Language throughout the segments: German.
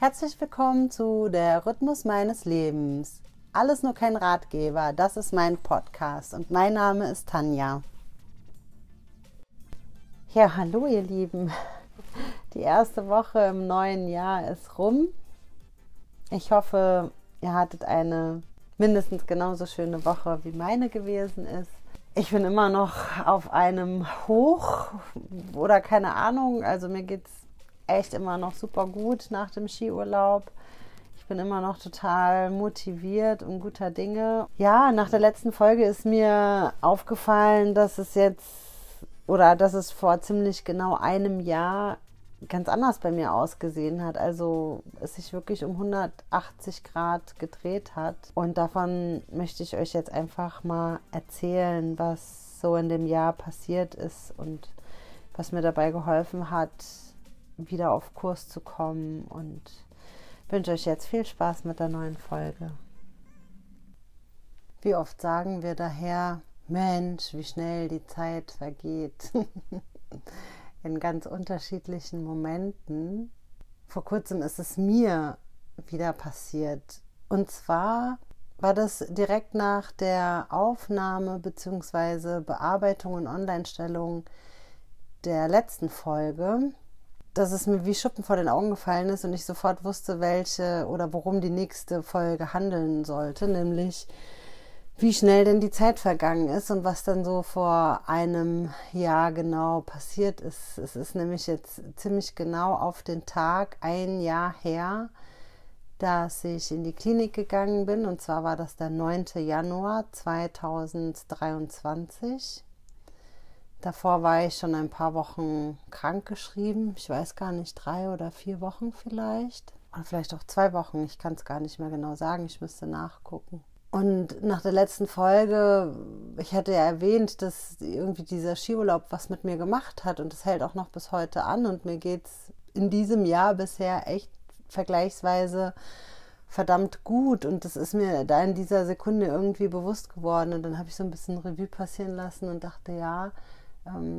Herzlich willkommen zu Der Rhythmus meines Lebens. Alles nur kein Ratgeber, das ist mein Podcast und mein Name ist Tanja. Ja, hallo ihr Lieben. Die erste Woche im neuen Jahr ist rum. Ich hoffe, ihr hattet eine mindestens genauso schöne Woche wie meine gewesen ist. Ich bin immer noch auf einem Hoch oder keine Ahnung. Also mir geht es echt immer noch super gut nach dem Skiurlaub. Ich bin immer noch total motiviert und guter Dinge. Ja, nach der letzten Folge ist mir aufgefallen, dass es jetzt oder dass es vor ziemlich genau einem Jahr ganz anders bei mir ausgesehen hat. Also es sich wirklich um 180 Grad gedreht hat. Und davon möchte ich euch jetzt einfach mal erzählen, was so in dem Jahr passiert ist und was mir dabei geholfen hat, wieder auf Kurs zu kommen. Und wünsche euch jetzt viel Spaß mit der neuen Folge. Wie oft sagen wir daher, Mensch, wie schnell die Zeit vergeht. in ganz unterschiedlichen Momenten. Vor kurzem ist es mir wieder passiert. Und zwar war das direkt nach der Aufnahme bzw. Bearbeitung und Online-Stellung der letzten Folge, dass es mir wie Schuppen vor den Augen gefallen ist und ich sofort wusste, welche oder worum die nächste Folge handeln sollte, nämlich wie schnell denn die Zeit vergangen ist und was dann so vor einem Jahr genau passiert ist. Es ist nämlich jetzt ziemlich genau auf den Tag ein Jahr her, dass ich in die Klinik gegangen bin. Und zwar war das der 9. Januar 2023. Davor war ich schon ein paar Wochen krankgeschrieben. Ich weiß gar nicht, drei oder vier Wochen vielleicht. Oder vielleicht auch zwei Wochen. Ich kann es gar nicht mehr genau sagen. Ich müsste nachgucken. Und nach der letzten Folge, ich hatte ja erwähnt, dass irgendwie dieser Skiurlaub was mit mir gemacht hat und das hält auch noch bis heute an und mir geht es in diesem Jahr bisher echt vergleichsweise verdammt gut und das ist mir da in dieser Sekunde irgendwie bewusst geworden und dann habe ich so ein bisschen Revue passieren lassen und dachte, ja,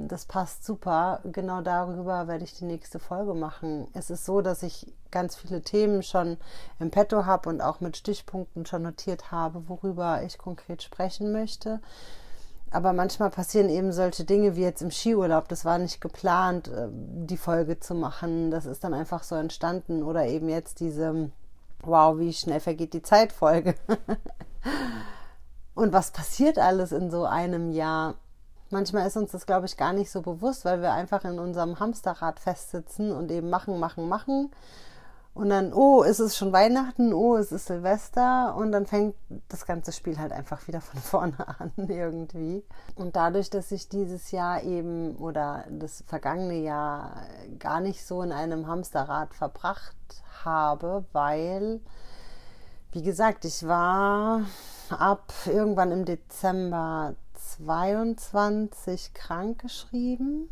das passt super. Genau darüber werde ich die nächste Folge machen. Es ist so, dass ich ganz viele Themen schon im Petto habe und auch mit Stichpunkten schon notiert habe, worüber ich konkret sprechen möchte. Aber manchmal passieren eben solche Dinge wie jetzt im Skiurlaub. Das war nicht geplant, äh, die Folge zu machen. Das ist dann einfach so entstanden. Oder eben jetzt diese, wow, wie schnell vergeht die Zeitfolge. und was passiert alles in so einem Jahr? Manchmal ist uns das, glaube ich, gar nicht so bewusst, weil wir einfach in unserem Hamsterrad festsitzen und eben machen, machen, machen. Und dann, oh, ist es schon Weihnachten, oh, es ist Silvester und dann fängt das ganze Spiel halt einfach wieder von vorne an irgendwie. Und dadurch, dass ich dieses Jahr eben oder das vergangene Jahr gar nicht so in einem Hamsterrad verbracht habe, weil, wie gesagt, ich war ab irgendwann im Dezember 22 krankgeschrieben.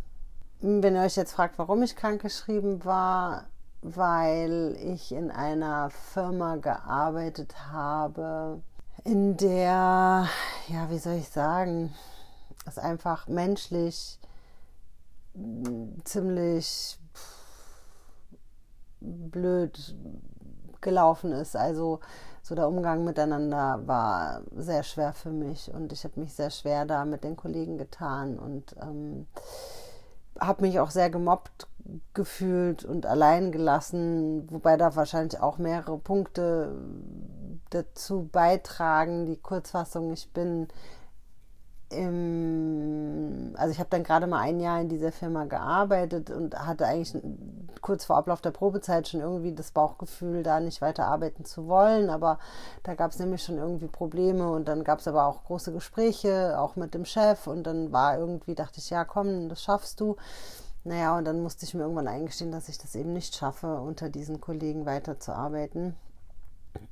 Wenn ihr euch jetzt fragt, warum ich krankgeschrieben war, weil ich in einer Firma gearbeitet habe, in der, ja, wie soll ich sagen, es einfach menschlich ziemlich blöd gelaufen ist. Also so der Umgang miteinander war sehr schwer für mich und ich habe mich sehr schwer da mit den Kollegen getan und ähm, habe mich auch sehr gemobbt gefühlt und allein gelassen, wobei da wahrscheinlich auch mehrere Punkte dazu beitragen. Die Kurzfassung, ich bin im, also ich habe dann gerade mal ein Jahr in dieser Firma gearbeitet und hatte eigentlich kurz vor Ablauf der Probezeit schon irgendwie das Bauchgefühl, da nicht weiter arbeiten zu wollen. Aber da gab es nämlich schon irgendwie Probleme und dann gab es aber auch große Gespräche, auch mit dem Chef. Und dann war irgendwie, dachte ich, ja komm, das schaffst du. Naja, und dann musste ich mir irgendwann eingestehen, dass ich das eben nicht schaffe, unter diesen Kollegen weiterzuarbeiten.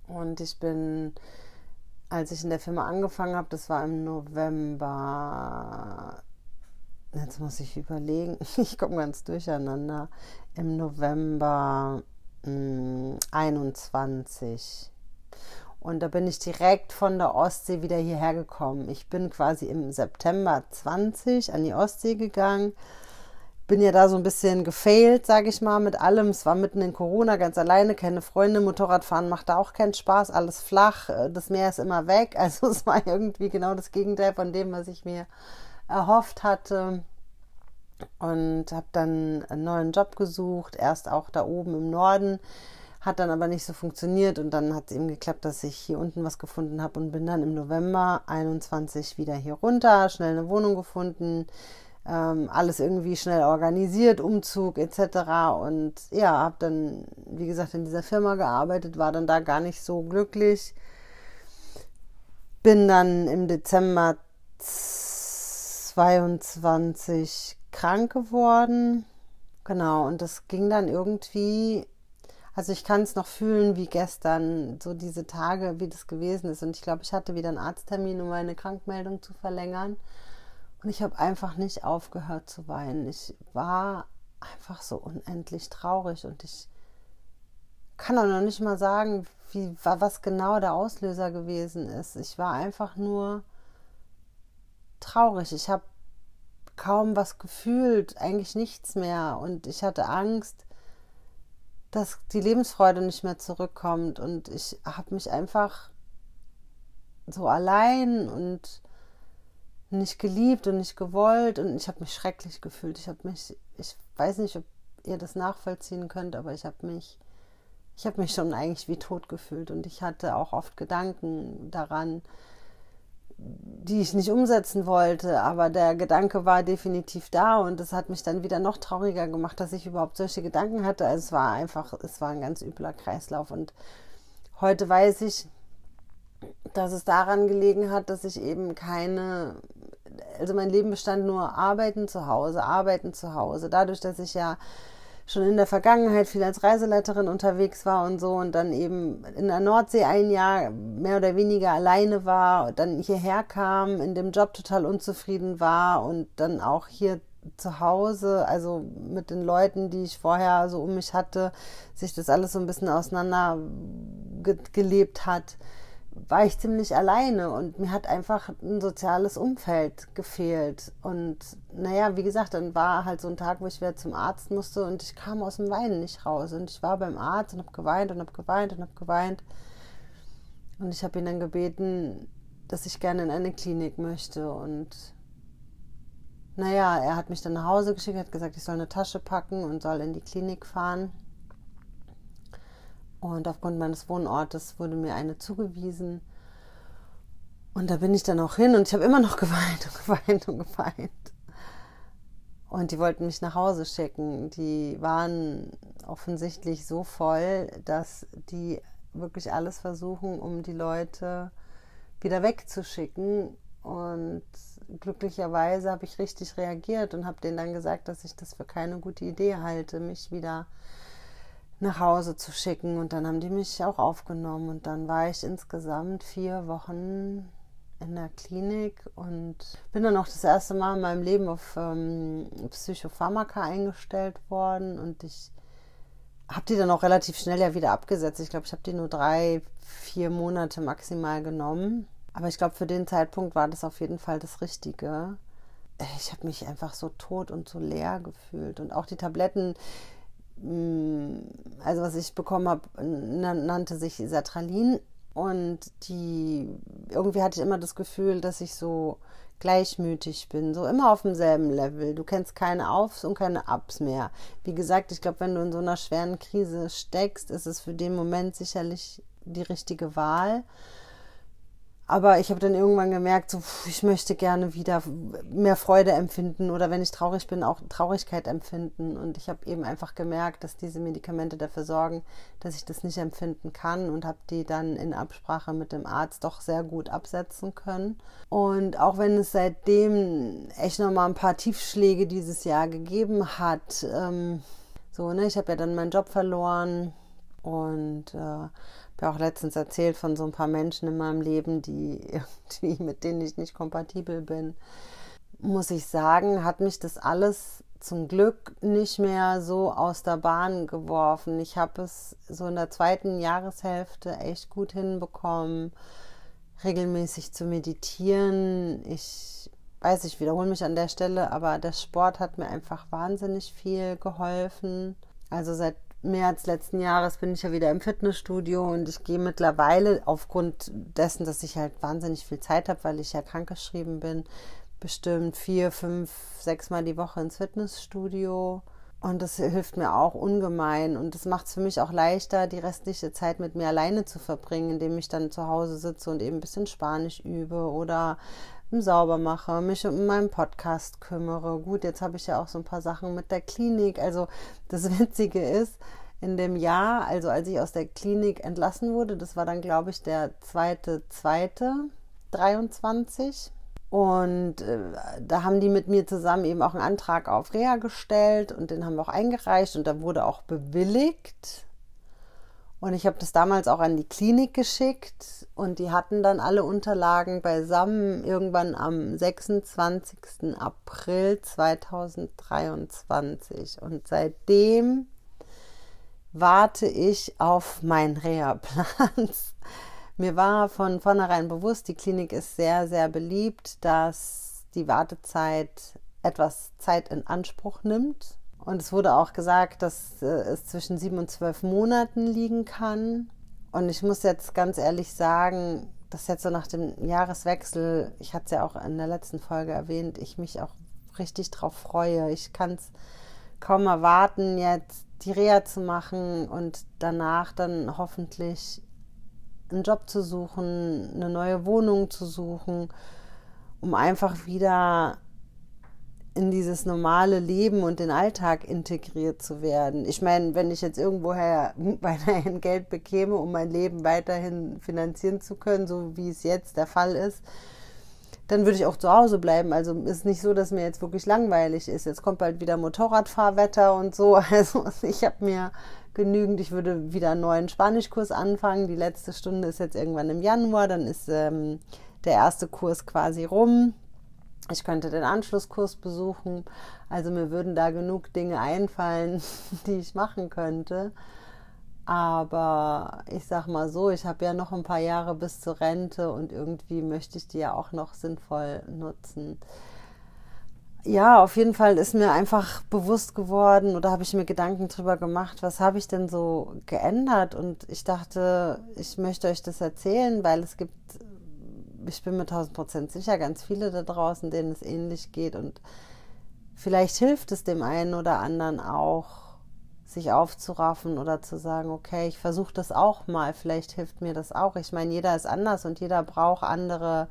Und ich bin als ich in der Firma angefangen habe, das war im November. Jetzt muss ich überlegen, ich komme ganz durcheinander. Im November mh, hm, 21. Und da bin ich direkt von der Ostsee wieder hierher gekommen. Ich bin quasi im September 20 an die Ostsee gegangen, bin ja da so ein bisschen gefailt, sage ich mal, mit allem. Es war mitten in Corona, ganz alleine, keine Freunde. Motorradfahren macht da auch keinen Spaß, alles flach, äh, das Meer ist immer weg. Also es war irgendwie genau das Gegenteil von dem, was ich mir erhofft hatte. Und habe dann einen neuen Job gesucht, erst auch da oben im Norden, hat dann aber nicht so funktioniert und dann hat es eben geklappt, dass ich hier unten was gefunden habe und bin dann im November 21 wieder hier runter, schnell eine Wohnung gefunden, ähm, alles irgendwie schnell organisiert, Umzug etc. Und ja, habe dann, wie gesagt, in dieser Firma gearbeitet, war dann da gar nicht so glücklich. Bin dann im Dezember 22 krank geworden. Genau, und das ging dann irgendwie, also ich kann es noch fühlen wie gestern, so diese Tage, wie das gewesen ist. Und ich glaube, ich hatte wieder einen Arzttermin, um meine Krankmeldung zu verlängern. Und ich habe einfach nicht aufgehört zu weinen. Ich war einfach so unendlich traurig und ich kann auch noch nicht mal sagen, wie, was genau der Auslöser gewesen ist. Ich war einfach nur traurig. Ich habe kaum was gefühlt, eigentlich nichts mehr. Und ich hatte Angst, dass die Lebensfreude nicht mehr zurückkommt. Und ich habe mich einfach so allein und nicht geliebt und nicht gewollt und ich habe mich schrecklich gefühlt. Ich habe mich, ich weiß nicht, ob ihr das nachvollziehen könnt, aber ich habe mich, ich habe mich schon eigentlich wie tot gefühlt und ich hatte auch oft Gedanken daran, die ich nicht umsetzen wollte, aber der Gedanke war definitiv da und das hat mich dann wieder noch trauriger gemacht, dass ich überhaupt solche Gedanken hatte. Also es war einfach, es war ein ganz übler Kreislauf und heute weiß ich, dass es daran gelegen hat, dass ich eben keine, also mein Leben bestand nur Arbeiten zu Hause, Arbeiten zu Hause. Dadurch, dass ich ja schon in der Vergangenheit viel als Reiseleiterin unterwegs war und so und dann eben in der Nordsee ein Jahr mehr oder weniger alleine war, dann hierher kam, in dem Job total unzufrieden war und dann auch hier zu Hause, also mit den Leuten, die ich vorher so um mich hatte, sich das alles so ein bisschen auseinander gelebt hat war ich ziemlich alleine und mir hat einfach ein soziales Umfeld gefehlt. Und naja, wie gesagt, dann war halt so ein Tag, wo ich wieder zum Arzt musste und ich kam aus dem Weinen nicht raus. Und ich war beim Arzt und habe geweint und habe geweint und habe geweint. Und ich habe ihn dann gebeten, dass ich gerne in eine Klinik möchte. Und naja, er hat mich dann nach Hause geschickt, hat gesagt, ich soll eine Tasche packen und soll in die Klinik fahren. Und aufgrund meines Wohnortes wurde mir eine zugewiesen. Und da bin ich dann auch hin und ich habe immer noch geweint und geweint und geweint. Und die wollten mich nach Hause schicken. Die waren offensichtlich so voll, dass die wirklich alles versuchen, um die Leute wieder wegzuschicken. Und glücklicherweise habe ich richtig reagiert und habe denen dann gesagt, dass ich das für keine gute Idee halte, mich wieder nach Hause zu schicken. Und dann haben die mich auch aufgenommen. Und dann war ich insgesamt vier Wochen in der Klinik und bin dann auch das erste Mal in meinem Leben auf ähm, Psychopharmaka eingestellt worden. Und ich habe die dann auch relativ schnell ja wieder abgesetzt. Ich glaube, ich habe die nur drei, vier Monate maximal genommen. Aber ich glaube, für den Zeitpunkt war das auf jeden Fall das Richtige. Ich habe mich einfach so tot und so leer gefühlt. Und auch die Tabletten, also was ich bekommen habe, nannte sich Sertralin. Und die, irgendwie hatte ich immer das Gefühl, dass ich so gleichmütig bin, so immer auf demselben Level. Du kennst keine Aufs und keine Ups mehr. Wie gesagt, ich glaube, wenn du in so einer schweren Krise steckst, ist es für den Moment sicherlich die richtige Wahl. Aber ich habe dann irgendwann gemerkt, so, ich möchte gerne wieder mehr Freude empfinden oder wenn ich traurig bin, auch Traurigkeit empfinden. Und ich habe eben einfach gemerkt, dass diese Medikamente dafür sorgen, dass ich das nicht empfinden kann und habe die dann in Absprache mit dem Arzt doch sehr gut absetzen können. Und auch wenn es seitdem echt nochmal ein paar Tiefschläge dieses Jahr gegeben hat, ähm, so, ne, ich habe ja dann meinen Job verloren und äh, habe auch letztens erzählt von so ein paar Menschen in meinem Leben, die irgendwie, mit denen ich nicht kompatibel bin. Muss ich sagen, hat mich das alles zum Glück nicht mehr so aus der Bahn geworfen. Ich habe es so in der zweiten Jahreshälfte echt gut hinbekommen, regelmäßig zu meditieren. Ich weiß, ich wiederhole mich an der Stelle, aber der Sport hat mir einfach wahnsinnig viel geholfen. Also seit März letzten Jahres bin ich ja wieder im Fitnessstudio und ich gehe mittlerweile aufgrund dessen, dass ich halt wahnsinnig viel Zeit habe, weil ich ja krankgeschrieben bin, bestimmt vier, fünf, sechs Mal die Woche ins Fitnessstudio. Und das hilft mir auch ungemein. Und das macht es für mich auch leichter, die restliche Zeit mit mir alleine zu verbringen, indem ich dann zu Hause sitze und eben ein bisschen Spanisch übe oder sauber mache, mich um meinen Podcast kümmere. Gut, jetzt habe ich ja auch so ein paar Sachen mit der Klinik. Also das Witzige ist, in dem Jahr, also als ich aus der Klinik entlassen wurde, das war dann, glaube ich, der zweite, zweite 23. Und äh, da haben die mit mir zusammen eben auch einen Antrag auf Reha gestellt und den haben wir auch eingereicht und da wurde auch bewilligt. Und ich habe das damals auch an die Klinik geschickt und die hatten dann alle Unterlagen beisammen irgendwann am 26. April 2023. Und seitdem warte ich auf meinen Reha-Plan. Mir war von vornherein bewusst, die Klinik ist sehr, sehr beliebt, dass die Wartezeit etwas Zeit in Anspruch nimmt. Und es wurde auch gesagt, dass äh, es zwischen sieben und zwölf Monaten liegen kann. Und ich muss jetzt ganz ehrlich sagen, dass jetzt so nach dem Jahreswechsel, ich hatte es ja auch in der letzten Folge erwähnt, ich mich auch richtig drauf freue. Ich kann es kaum erwarten, jetzt die Reha zu machen und danach dann hoffentlich einen Job zu suchen, eine neue Wohnung zu suchen, um einfach wieder in dieses normale Leben und den Alltag integriert zu werden. Ich meine, wenn ich jetzt irgendwoher weiterhin Geld bekäme, um mein Leben weiterhin finanzieren zu können, so wie es jetzt der Fall ist, dann würde ich auch zu Hause bleiben. Also ist nicht so, dass mir jetzt wirklich langweilig ist. Jetzt kommt bald wieder Motorradfahrwetter und so. Also ich habe mir genügend, ich würde wieder einen neuen Spanischkurs anfangen. Die letzte Stunde ist jetzt irgendwann im Januar, dann ist ähm, der erste Kurs quasi rum ich könnte den Anschlusskurs besuchen. Also mir würden da genug Dinge einfallen, die ich machen könnte. Aber ich sag mal so, ich habe ja noch ein paar Jahre bis zur Rente und irgendwie möchte ich die ja auch noch sinnvoll nutzen. Ja, auf jeden Fall ist mir einfach bewusst geworden oder habe ich mir Gedanken drüber gemacht, was habe ich denn so geändert? Und ich dachte, ich möchte euch das erzählen, weil es gibt ich bin mir 1000 Prozent sicher, ganz viele da draußen, denen es ähnlich geht. Und vielleicht hilft es dem einen oder anderen auch, sich aufzuraffen oder zu sagen, okay, ich versuche das auch mal, vielleicht hilft mir das auch. Ich meine, jeder ist anders und jeder braucht andere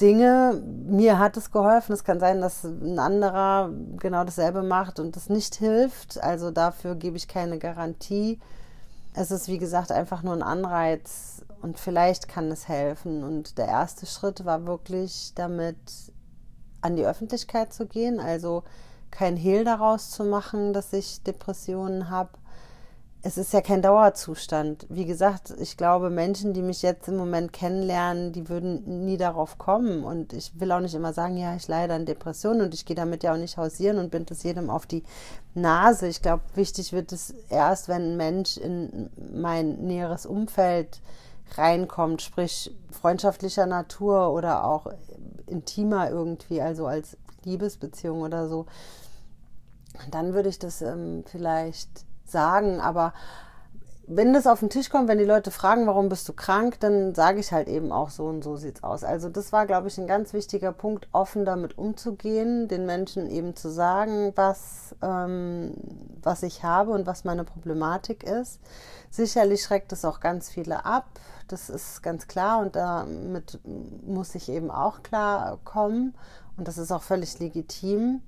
Dinge. Mir hat es geholfen. Es kann sein, dass ein anderer genau dasselbe macht und das nicht hilft. Also dafür gebe ich keine Garantie. Es ist, wie gesagt, einfach nur ein Anreiz, und vielleicht kann es helfen. Und der erste Schritt war wirklich damit an die Öffentlichkeit zu gehen, also kein Hehl daraus zu machen, dass ich Depressionen habe. Es ist ja kein Dauerzustand. Wie gesagt, ich glaube, Menschen, die mich jetzt im Moment kennenlernen, die würden nie darauf kommen. Und ich will auch nicht immer sagen, ja, ich leide an Depressionen und ich gehe damit ja auch nicht hausieren und bin das jedem auf die Nase. Ich glaube, wichtig wird es erst, wenn ein Mensch in mein näheres Umfeld reinkommt, sprich freundschaftlicher Natur oder auch intimer irgendwie, also als Liebesbeziehung oder so, dann würde ich das ähm, vielleicht sagen. Aber wenn das auf den Tisch kommt, wenn die Leute fragen, warum bist du krank, dann sage ich halt eben auch so und so sieht's aus. Also das war, glaube ich, ein ganz wichtiger Punkt, offen damit umzugehen, den Menschen eben zu sagen, was, ähm, was ich habe und was meine Problematik ist. Sicherlich schreckt es auch ganz viele ab, das ist ganz klar und damit muss ich eben auch klar kommen und das ist auch völlig legitim.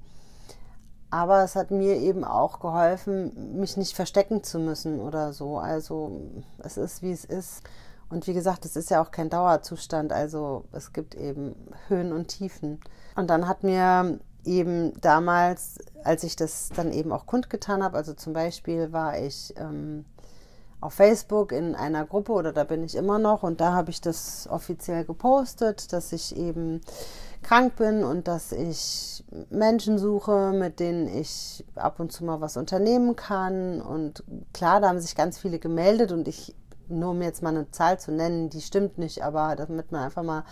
Aber es hat mir eben auch geholfen, mich nicht verstecken zu müssen oder so. Also es ist, wie es ist. Und wie gesagt, es ist ja auch kein Dauerzustand. Also es gibt eben Höhen und Tiefen. Und dann hat mir eben damals, als ich das dann eben auch kundgetan habe, also zum Beispiel war ich ähm, auf Facebook in einer Gruppe oder da bin ich immer noch und da habe ich das offiziell gepostet, dass ich eben krank bin und dass ich Menschen suche, mit denen ich ab und zu mal was unternehmen kann. Und klar, da haben sich ganz viele gemeldet und ich nur um jetzt mal eine Zahl zu nennen, die stimmt nicht, aber damit man einfach mal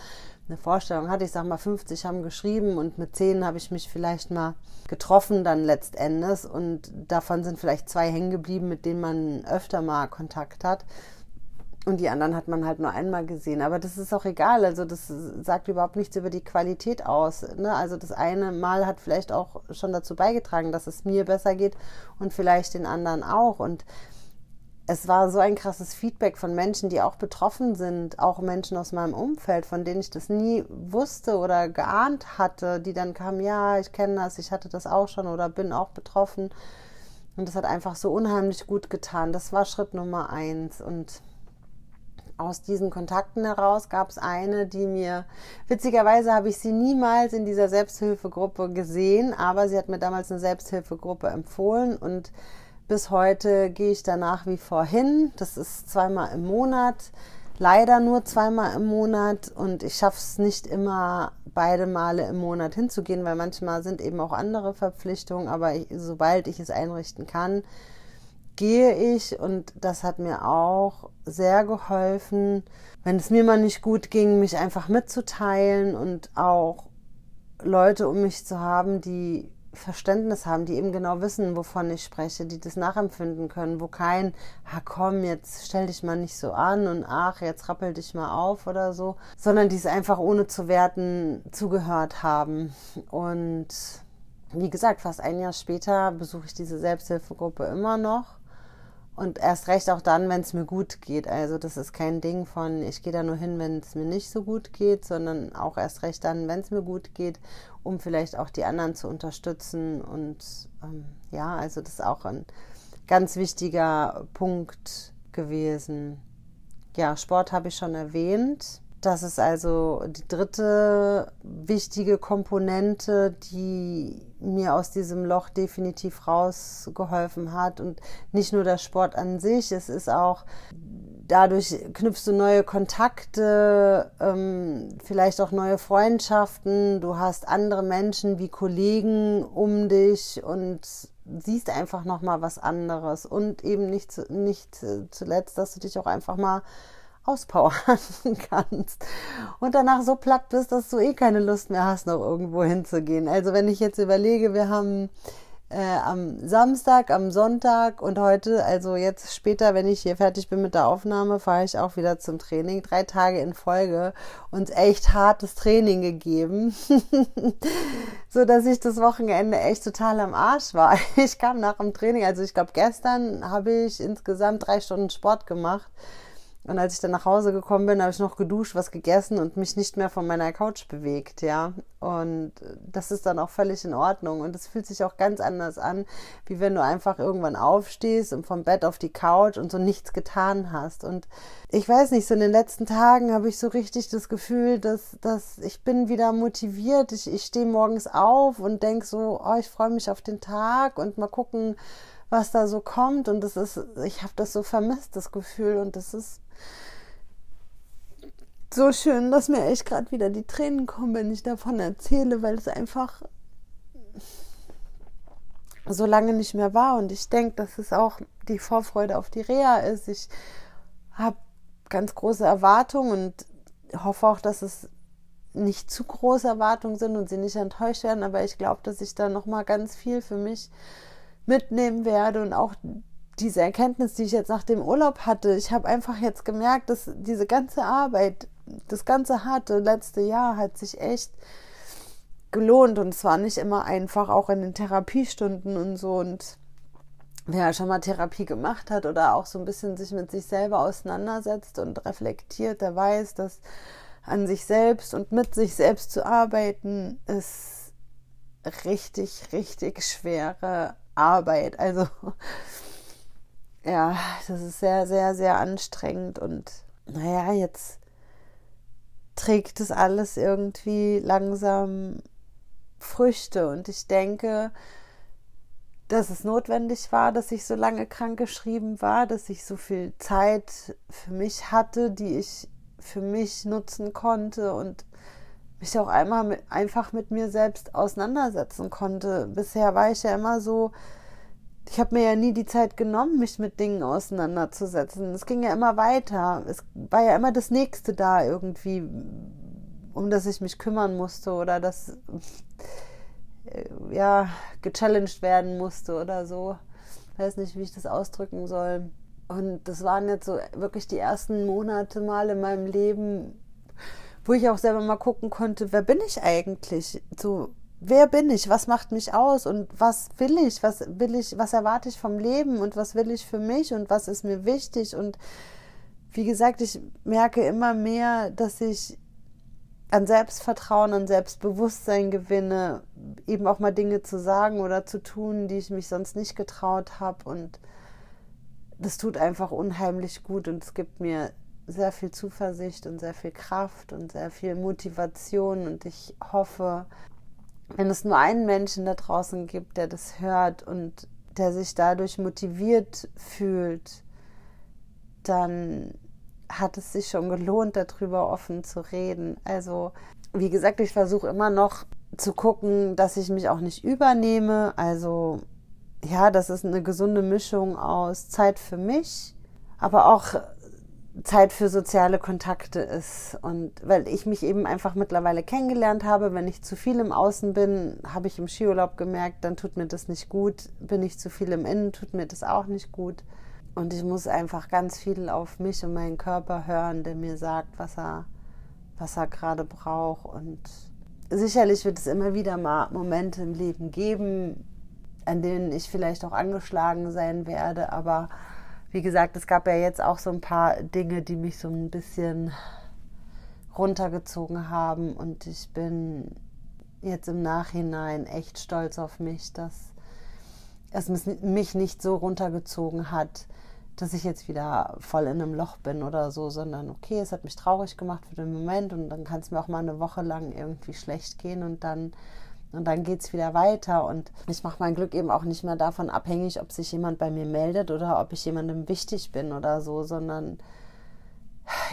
eine Vorstellung hat. Ich sag mal, 50 haben geschrieben und mit 10 habe ich mich vielleicht mal getroffen dann letztendes und davon sind vielleicht zwei hängen geblieben, mit denen man öfter mal Kontakt hat. Und die anderen hat man halt nur einmal gesehen. Aber das ist auch egal. Also das sagt überhaupt nichts über die Qualität aus. Ne? Also das eine Mal hat vielleicht auch schon dazu beigetragen, dass es mir besser geht und vielleicht den anderen auch. Und es war so ein krasses Feedback von Menschen, die auch betroffen sind, auch Menschen aus meinem Umfeld, von denen ich das nie wusste oder geahnt hatte, die dann kamen, ja, ich kenne das, ich hatte das auch schon oder bin auch betroffen. Und das hat einfach so unheimlich gut getan. Das war Schritt Nummer eins. Und aus diesen Kontakten heraus gab es eine, die mir, witzigerweise habe ich sie niemals in dieser Selbsthilfegruppe gesehen, aber sie hat mir damals eine Selbsthilfegruppe empfohlen und bis heute gehe ich da nach wie vor hin. Das ist zweimal im Monat, leider nur zweimal im Monat. Und ich schaffe es nicht immer beide Male im Monat hinzugehen, weil manchmal sind eben auch andere Verpflichtungen, aber ich, sobald ich es einrichten kann, gehe ich. Und das hat mir auch sehr geholfen, wenn es mir mal nicht gut ging, mich einfach mitzuteilen und auch Leute um mich zu haben, die Verständnis haben, die eben genau wissen, wovon ich spreche, die das nachempfinden können, wo kein, ha komm, jetzt stell dich mal nicht so an und ach, jetzt rappel dich mal auf oder so, sondern die es einfach ohne zu werten zugehört haben. Und wie gesagt, fast ein Jahr später besuche ich diese Selbsthilfegruppe immer noch und erst recht auch dann, wenn es mir gut geht. Also das ist kein Ding von, ich gehe da nur hin, wenn es mir nicht so gut geht, sondern auch erst recht dann, wenn es mir gut geht, um vielleicht auch die anderen zu unterstützen. Und ähm, ja, also das ist auch ein ganz wichtiger Punkt gewesen. Ja, Sport habe ich schon erwähnt. Das ist also die dritte wichtige Komponente, die mir aus diesem Loch definitiv rausgeholfen hat. Und nicht nur der Sport an sich, es ist auch, dadurch knüpfst du neue Kontakte, ähm, vielleicht auch neue Freundschaften. Du hast andere Menschen wie Kollegen um dich und siehst einfach nochmal was anderes. Und eben nicht, nicht zuletzt, dass du dich auch einfach mal auspowern kannst und danach so platt bist, dass du eh keine Lust mehr hast, noch irgendwo hinzugehen. Also wenn ich jetzt überlege, wir haben äh, am Samstag, am Sonntag und heute, also jetzt später, wenn ich hier fertig bin mit der Aufnahme, fahre ich auch wieder zum Training. Drei Tage in Folge und echt hartes Training gegeben, so dass ich das Wochenende echt total am Arsch war. Ich kam nach dem Training, also ich glaube gestern habe ich insgesamt drei Stunden Sport gemacht und als ich dann nach Hause gekommen bin, habe ich noch geduscht, was gegessen und mich nicht mehr von meiner Couch bewegt, ja. Und das ist dann auch völlig in Ordnung. Und es fühlt sich auch ganz anders an, wie wenn du einfach irgendwann aufstehst und vom Bett auf die Couch und so nichts getan hast. Und ich weiß nicht, so in den letzten Tagen habe ich so richtig das Gefühl, dass, dass ich bin wieder motiviert. Ich, ich stehe morgens auf und denke so, oh, ich freue mich auf den Tag und mal gucken, was da so kommt. Und das ist, ich habe das so vermisst, das Gefühl. Und das ist so schön, dass mir echt gerade wieder die Tränen kommen, wenn ich davon erzähle, weil es einfach so lange nicht mehr war. Und ich denke, dass es auch die Vorfreude auf die Reha ist. Ich habe ganz große Erwartungen und hoffe auch, dass es nicht zu große Erwartungen sind und sie nicht enttäuscht werden. Aber ich glaube, dass ich da noch mal ganz viel für mich mitnehmen werde und auch diese Erkenntnis, die ich jetzt nach dem Urlaub hatte. Ich habe einfach jetzt gemerkt, dass diese ganze Arbeit das ganze harte letzte Jahr hat sich echt gelohnt und es war nicht immer einfach, auch in den Therapiestunden und so. Und wer schon mal Therapie gemacht hat oder auch so ein bisschen sich mit sich selber auseinandersetzt und reflektiert, der weiß, dass an sich selbst und mit sich selbst zu arbeiten ist richtig, richtig schwere Arbeit. Also ja, das ist sehr, sehr, sehr anstrengend und naja, jetzt trägt es alles irgendwie langsam Früchte. Und ich denke, dass es notwendig war, dass ich so lange krank geschrieben war, dass ich so viel Zeit für mich hatte, die ich für mich nutzen konnte und mich auch einmal mit, einfach mit mir selbst auseinandersetzen konnte. Bisher war ich ja immer so ich habe mir ja nie die Zeit genommen, mich mit Dingen auseinanderzusetzen. Es ging ja immer weiter. Es war ja immer das Nächste da irgendwie, um das ich mich kümmern musste oder das äh, ja gechallenged werden musste oder so. Ich weiß nicht, wie ich das ausdrücken soll. Und das waren jetzt so wirklich die ersten Monate mal in meinem Leben, wo ich auch selber mal gucken konnte, wer bin ich eigentlich? So, wer bin ich? Was macht mich aus? Und was will ich? Was will ich? Was erwarte ich vom Leben? Und was will ich für mich? Und was ist mir wichtig? Und wie gesagt, ich merke immer mehr, dass ich an Selbstvertrauen, an Selbstbewusstsein gewinne, eben auch mal Dinge zu sagen oder zu tun, die ich mich sonst nicht getraut habe. Und das tut einfach unheimlich gut und es gibt mir sehr viel Zuversicht und sehr viel Kraft und sehr viel Motivation. Und ich hoffe, wenn es nur einen Menschen da draußen gibt, der das hört und der sich dadurch motiviert fühlt, dann hat es sich schon gelohnt, darüber offen zu reden. Also, wie gesagt, ich versuche immer noch zu gucken, dass ich mich auch nicht übernehme. Also, ja, das ist eine gesunde Mischung aus Zeit für mich, aber auch Zeit für soziale Kontakte ist. Und weil ich mich eben einfach mittlerweile kennengelernt habe, wenn ich zu viel im Außen bin, habe ich im Skiurlaub gemerkt, dann tut mir das nicht gut. Bin ich zu viel im Innen, tut mir das auch nicht gut. Und ich muss einfach ganz viel auf mich und meinen Körper hören, der mir sagt, was er, was er gerade braucht. Und sicherlich wird es immer wieder mal Momente im Leben geben, an denen ich vielleicht auch angeschlagen sein werde, aber wie gesagt, es gab ja jetzt auch so ein paar Dinge, die mich so ein bisschen runtergezogen haben. Und ich bin jetzt im Nachhinein echt stolz auf mich, dass es mich nicht so runtergezogen hat, dass ich jetzt wieder voll in einem Loch bin oder so, sondern okay, es hat mich traurig gemacht für den Moment und dann kann es mir auch mal eine Woche lang irgendwie schlecht gehen und dann und dann geht es wieder weiter. Und ich mache mein Glück eben auch nicht mehr davon abhängig, ob sich jemand bei mir meldet oder ob ich jemandem wichtig bin oder so, sondern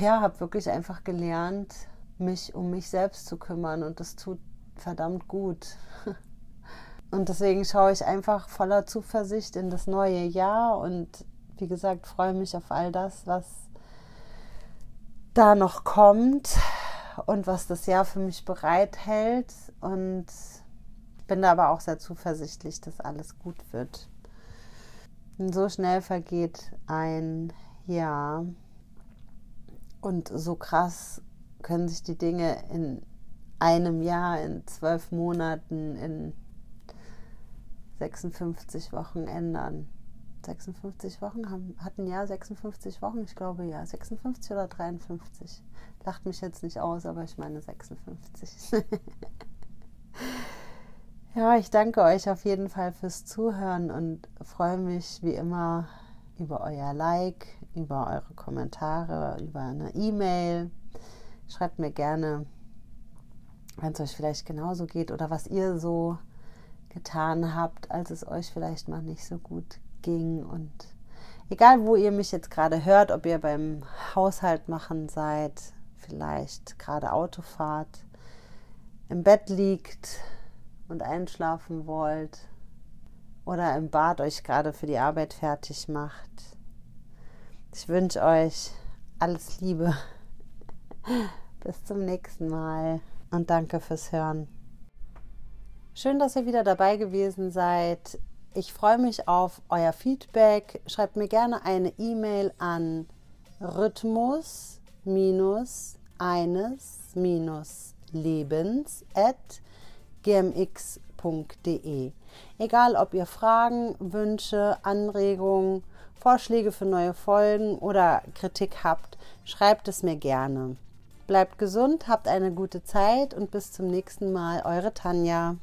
ja, habe wirklich einfach gelernt, mich um mich selbst zu kümmern. Und das tut verdammt gut. Und deswegen schaue ich einfach voller Zuversicht in das neue Jahr und wie gesagt, freue mich auf all das, was da noch kommt und was das Jahr für mich bereithält. Und bin da aber auch sehr zuversichtlich, dass alles gut wird. Und so schnell vergeht ein Jahr und so krass können sich die Dinge in einem Jahr, in zwölf Monaten, in 56 Wochen ändern. 56 Wochen haben, hatten ja 56 Wochen, ich glaube ja, 56 oder 53. Lacht mich jetzt nicht aus, aber ich meine 56. Ja, ich danke euch auf jeden Fall fürs Zuhören und freue mich wie immer über euer Like, über eure Kommentare, über eine E-Mail. Schreibt mir gerne, wenn es euch vielleicht genauso geht oder was ihr so getan habt, als es euch vielleicht mal nicht so gut ging. Und egal, wo ihr mich jetzt gerade hört, ob ihr beim Haushalt machen seid, vielleicht gerade Autofahrt, im Bett liegt, und einschlafen wollt oder im Bad euch gerade für die Arbeit fertig macht. Ich wünsche euch alles Liebe. Bis zum nächsten Mal und danke fürs Hören. Schön, dass ihr wieder dabei gewesen seid. Ich freue mich auf euer Feedback. Schreibt mir gerne eine E-Mail an rhythmus eines lebens at gmx.de. Egal, ob ihr Fragen, Wünsche, Anregungen, Vorschläge für neue Folgen oder Kritik habt, schreibt es mir gerne. Bleibt gesund, habt eine gute Zeit und bis zum nächsten Mal, eure Tanja.